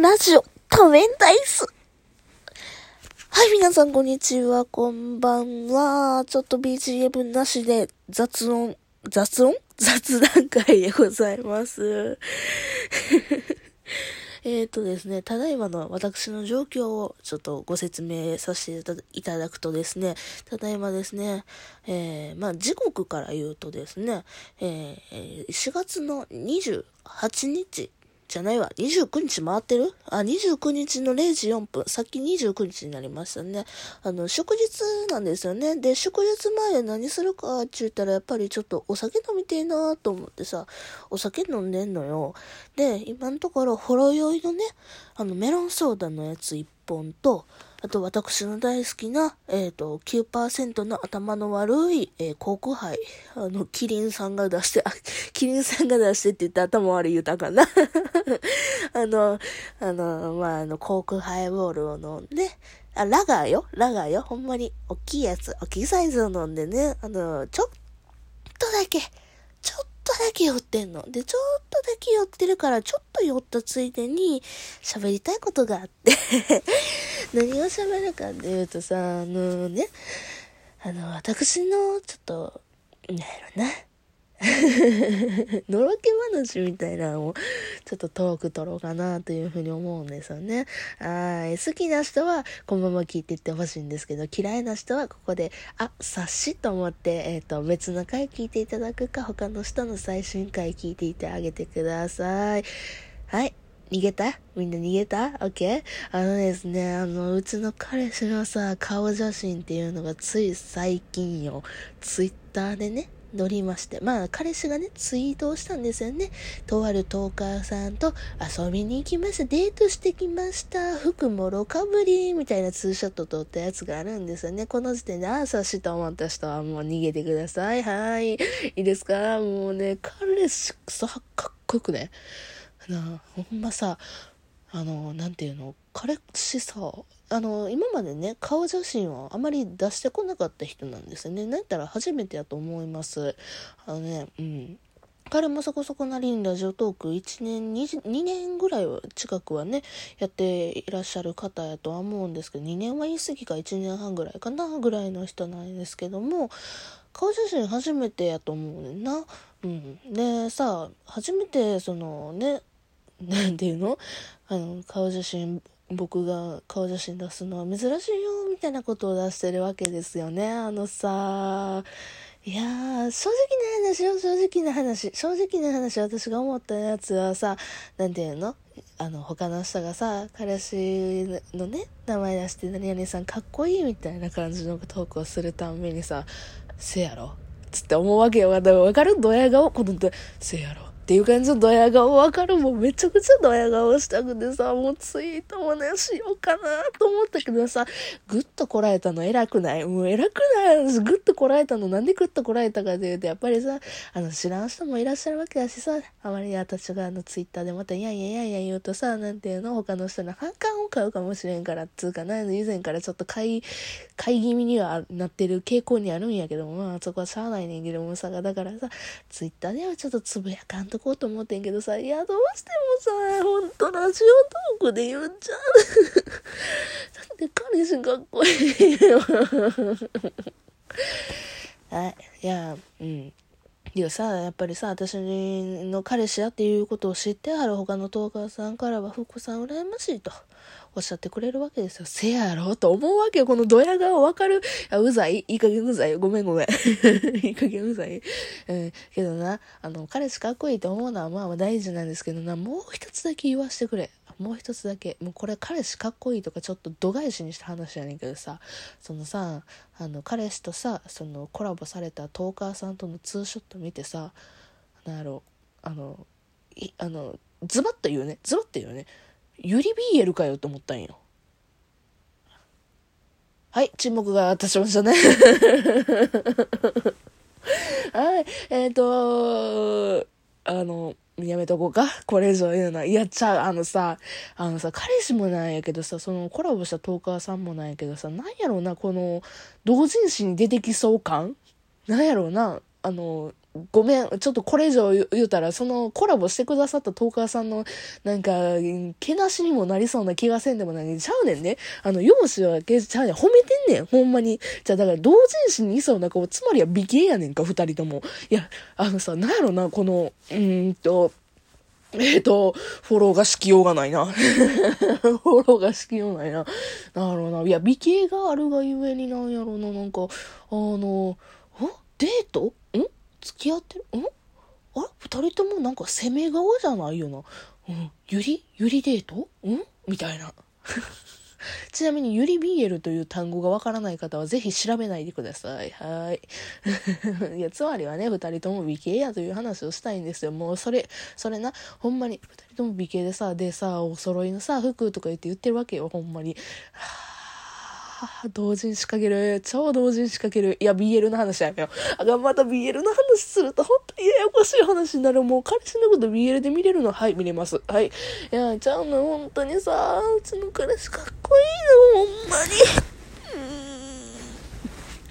ラジオ、多面ダイス。はい、皆さん、こんにちは、こんばんは。ちょっと BGM なしで雑音、雑音？雑談会でございます。えっとですね、ただいまの私の状況をちょっとご説明させていただくとですね、ただいまですね、えー、まあ、時刻から言うとですね、えー、4月の28日じゃないわ。29日回ってる？あ、29日の0時4分。さっき29日になりましたね。あの、祝日なんですよね。で、祝日前何するかって言ったら、やっぱりちょっとお酒飲みてえなと思ってさ、お酒飲んでんのよ。で、今のところ、ほろ酔いのね、あの、メロンソーダのやつ1本と、あと私の大好きな、えっ、ー、と、9%の頭の悪い、えー、航空杯。あの、キリンさんが出して、キリンさんが出してって言って頭悪い言うたかな。あの、あの、まあ、あの、航空ハイボールを飲んで、あ、ラガーよ。ラガーよ。ほんまに、大きいやつ、大きいサイズを飲んでね、あの、ちょっとだけ、ちょっとだけ酔ってんの。で、ちょっとだけ酔ってるから、ちょっと酔ったついでに、喋りたいことがあって 何を喋るかっていうとさ、あのね、あの、私の、ちょっと、なんやろな。のろけ話みたいなのをちょっとトーク取ろうかなというふうに思うんですよね。はい。好きな人はこのまま聞いていってほしいんですけど、嫌いな人はここで、あ、察しと思って、えっ、ー、と、別の回聞いていただくか、他の人の最新回聞いていてあげてください。はい。逃げた？みんな逃げた ?OK? あのですね、あの、うちの彼氏のさ、顔写真っていうのがつい最近よ、ツイッターでね、乗りまして。まあ、彼氏がね、ツイートをしたんですよね。とあるトーカーさんと遊びに行きました。デートしてきました。服もロカブリみたいなツーショット撮ったやつがあるんですよね。この時点で、ああ、察しと思った人はもう逃げてください。はい。いいですか？もうね、彼氏さ、かっこよくね。なほんまさあのなんていうの？彼氏さあの今までね顔写真をあまり出してこなかった人なんですね。なんやったら初めてやと思います。あのねうん。彼もそこそこなりにラジオトーク1年 2, 2年ぐらいは近くはねやっていらっしゃる方やとは思うんですけど2年は言い過ぎか1年半ぐらいかなぐらいの人なんですけども顔写真初めてやと思うねんな。うん、でさ初めてそのね なんていうの？あの、顔写真、僕が顔写真出すのは珍しいよ、みたいなことを出してるわけですよね。あのさ、いやー、正直な話よ、正直な話。正直な話、私が思ったやつはさ、なんていうの？あの、他の人がさ、彼氏のね、名前出して、何々さんかっこいいみたいな感じのトークをするためにさ、せやろ？つって思うわけよ。わかる？ドヤ顔？この、せやろ？っていう感じのドヤ顔わかるもうめちゃくちゃドヤ顔したくてさ、もうツイートもね、しようかなと思ったけどさ、ぐっとこらえたの偉くない？もう偉くないぐっとこらえたの。なんでぐっとこらえたかというと、やっぱりさ、あの知らん人もいらっしゃるわけだしさ、あまり私があのツイッターでまたいやいやいやいや言うとさ、なんていうの？他の人の反感を買うかもしれんからっつうかな、以前からちょっと買い、買い気味にはなってる傾向にあるんやけども、まあそこはしゃあないねんけどもさ、だからさ、ツイッターではちょっとつぶやかんとこうと思ってんけどさ、いや、どうしてもさ、ほんとラジオトークで言っちゃう。だって彼氏かっこいいよ。はい。いや、うん。いやさ、やっぱりさ、私の彼氏やっていうことを知ってある他のトーカーさんからは、福さん羨ましいと。おっしゃってくれるわけですよ。せやろと思うわけよ。このドヤ顔わかる？あ、うざい？いい加減うざい？ごめんごめん。いい加減うざい？うん。けどな、あの、彼氏かっこいいと思うのはまあまあ大事なんですけどな、もう一つだけ言わしてくれ。もう一つだけ。もうこれ彼氏かっこいいとかちょっと度外視にした話やねんけどさ、そのさ、あの、彼氏とさ、そのコラボされたトーカーさんとのツーショット見てさ、なんやろ、あの、い、あの、ズバッと言うね。ズバッと言うね。ユリ BL かよと思ったんよ。はい、沈黙が立ちましたね。はい、えっ、ー、と、あの、やめとこうか。これ以上言うのは。いや、ちゃう、あのさ、あのさ、彼氏もなんやけどさ、そのコラボしたトーカーさんもなんやけどさ、なんやろうな、この、同人誌に出てきそう感？なんやろうな。あの、ごめん、ちょっとこれ以上言うたら、そのコラボしてくださったトーカーさんの、なんか、けなしにもなりそうな気がせんでもない。ちゃうねんね。あの、容姿はけちゃうねん。褒めてんねん。ほんまに。じゃあ、だから同人誌にいそうな子、つまりは美形やねんか、二人とも。いや、あのさ、なんやろな、この、うんと、えっ、ー、と、フォローがしきようがないな。フォローがしきようないな。なるほどな。いや、美形があるがゆえになんやろな。なんか、あの、デート付き合ってる？ん？あれ？二人ともなんか攻め側じゃないよな。うん。ゆりゆりデート？ん？みたいな。ちなみに、ゆりビーエルという単語がわからない方はぜひ調べないでください。はい。いや、つまりはね、二人とも美形やという話をしたいんですよ。もうそれ、それな、ほんまに、二人とも美形でさ、でさ、お揃いのさ、服とか言って言ってるわけよ、ほんまに。はぁ同人仕掛ける。超同人仕掛ける。いや、BL の話やめよう。あ、また BL の話すると、本当にややこしい話になる。もう彼氏のこと BL で見れるの？はい、見れます。はい。いや、ちゃうの、ほんとにさ、うちの彼氏かっこいいの、ほんまに。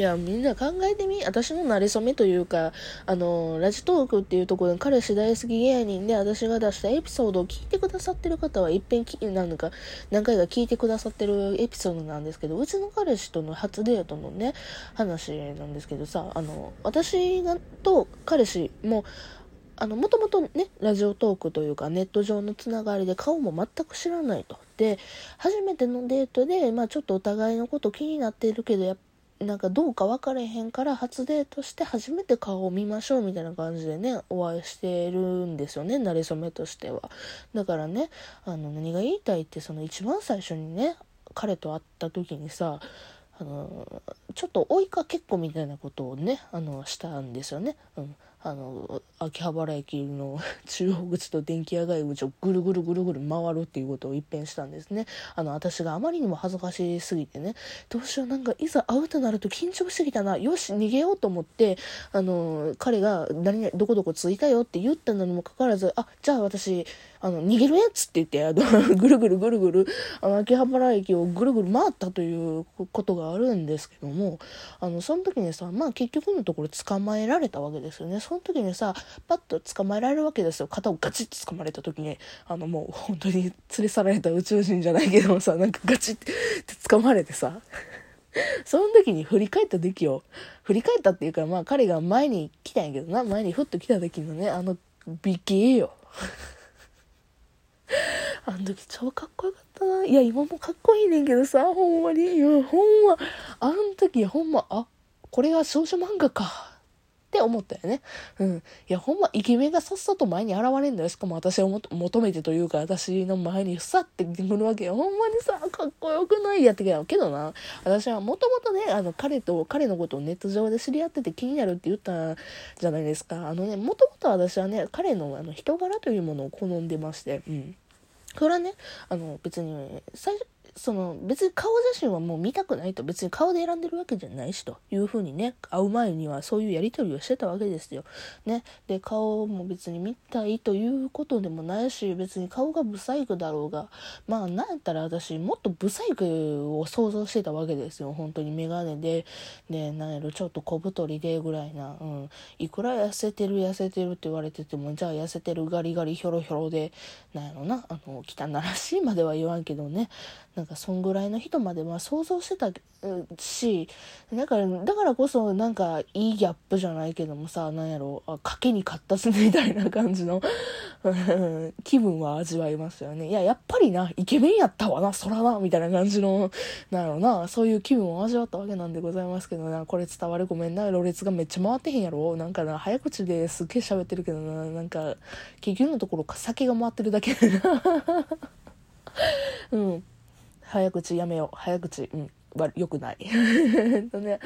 いや、みんな考えてみ。私の馴れ初めというか、あの、ラジトークっていうところで彼氏大好き芸人で私が出したエピソードを聞いてくださってる方は、いっぺんき、なんか、何回か聞いてくださってるエピソードなんですけど、うちの彼氏との初デートのね、話なんですけどさ、あの、私が、と彼氏も、あの、もともとね、ラジオトークというか、ネット上のつながりで顔も全く知らないと。で、初めてのデートで、まあちょっとお互いのこと気になってるけど、やっぱなんかどうか分かれへんから初デートして初めて顔を見ましょうみたいな感じでねお会いしてるんですよね馴れ初めとしてはだからねあの何が言いたいってその一番最初にね彼と会った時にさあのちょっと追いかけっこみたいなことをねあのしたんですよね。うんあの秋葉原駅の 中央口と電気屋街口をぐるぐるぐるぐる回るっていうことを一変したんですね。あの私があまりにも恥ずかしすぎてね。どうしようなんかいざ会うとなると緊張してきたな。よし逃げようと思ってあの彼が何どこどこ着いたよって言ったのにもかかわらずあじゃあ私あの、逃げるやつって言って、あの、ぐるぐるぐるぐる、あの、秋葉原駅をぐるぐる回ったということがあるんですけども、あの、その時にさ、まあ結局のところ捕まえられたわけですよね。その時にさ、パッと捕まえられるわけですよ。肩をガチッと捕まれた時に、あの、もう本当に連れ去られた宇宙人じゃないけどもさ、なんかガチッて捕まれてさ、その時に振り返った時を、振り返ったっていうか、まあ彼が前に来たんやけどな、前にふっと来た時のね、あの、美形よ。あの時超かっこよかったな。いや、今もかっこいいねんけどさ、ほんまに。いや、ほんま、あの時ほんま、あ、これが少女漫画か。って思ったよね。うん。いや、ほんま、イケメンがさっさと前に現れんだよ。しかも私を求めてというか、私の前にさって来るわけよ。ほんまにさ、かっこよくないやってけど、な、私はもともとね、あの、彼と、彼のことをネット上で知り合ってて気になるって言ったじゃないですか。あのね、もともと私はね、彼のあの人柄というものを好んでまして、うん。それはね、あの、別に、最初、その別に顔写真はもう見たくないと別に顔で選んでるわけじゃないしというふうにね会う前にはそういうやり取りをしてたわけですよ。ね、で顔も別に見たいということでもないし別に顔がブサイクだろうが。まあなんやったら私もっとブサイクを想像してたわけですよ。本当に眼鏡で。でなんやろちょっと小太りでぐらいな、うん、いくら痩せてる痩せてるって言われててもじゃあ痩せてるガリガリヒョロヒョロでなんやろな。あの汚らしいまでは言わんけどね。なんかかそんぐらいの人までは想像してたしだからだからこそなんかいいギャップじゃないけどもさなんやろあ賭けに勝ったすみたいな感じの 気分は味わいますよね。いややっぱりなイケメンやったわなそらなみたいな感じのなんやろなそういう気分を味わったわけなんでございますけどな。これ伝わるごめんなろれがめっちゃ回ってへんやろ。なんかな早口ですっげえ喋ってるけどな。なんか結局のところ酒が回ってるだけでな。うん。早口やめよう。早口うんは良くない。ね。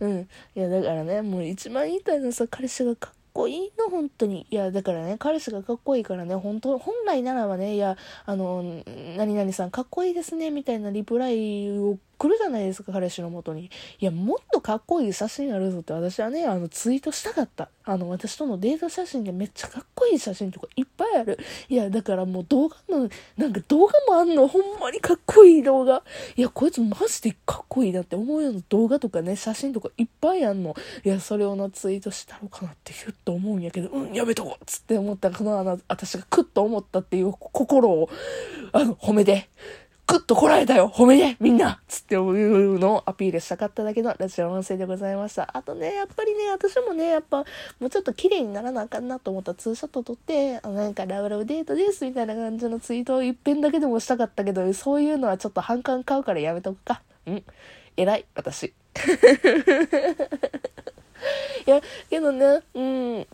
うん。いやだからねもう一番言いたいのはさ彼氏がかっこいいの本当に。いやだからね彼氏がかっこいいからね本当本来ならばねいやあの何々さんかっこいいですねみたいなリプライを来るじゃないですか、彼氏のもとに。いや、もっとかっこいい写真あるぞって私はね、あの、ツイートしたかった。あの、私とのデート写真でめっちゃかっこいい写真とかいっぱいある。いや、だからもう動画の、なんか動画もあんの、ほんまにかっこいい動画。いや、こいつマジでかっこいいなって思うような動画とかね、写真とかいっぱいあんの。いや、それをな、ツイートしたろかなってひゅっと思うんやけど、うん、やめとこうっつって思ったこのあの、私がクッと思ったっていう心を、あの、褒めて。グッとこらえたよ褒めてみんなつっていうのをアピールしたかっただけのラジオ音声でございました。あとね、やっぱりね、私もね、やっぱ、もうちょっと綺麗にならなあかんなと思ったツーショット撮って、あなんかラブラブデートですみたいな感じのツイートを一遍だけでもしたかったけど、そういうのはちょっと反感買うからやめとくか。うん。偉い、私。いや、けどね、うん。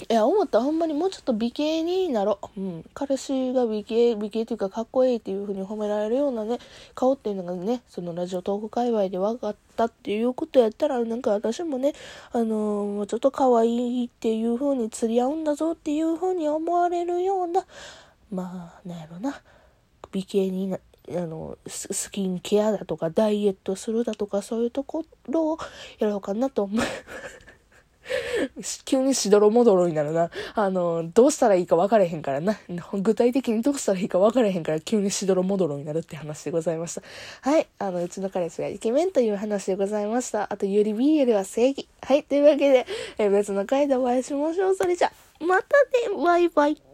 いや、思ったほんまにもうちょっと美形になろう。うん。彼氏が美形、美形というかかっこいいっていう風に褒められるようなね、顔っていうのがね、そのラジオトーク界隈で分かったっていうことやったら、なんか私もね、あのー、もうちょっと可愛いっていう風に釣り合うんだぞっていう風に思われるような、まあ、なんやろな、美形にな、あの、スキンケアだとか、ダイエットするだとか、そういうところをやろうかなと思う。急にしどろもどろになるな。あの、どうしたらいいか分かれへんからな。具体的にどうしたらいいか分かれへんから急にしどろもどろになるって話でございました。はい。あの、うちの彼氏がイケメンという話でございました。あと、ゆり BL は正義。はい。というわけで、え別の回でお会いしましょう。それじゃ、またねバイバイ。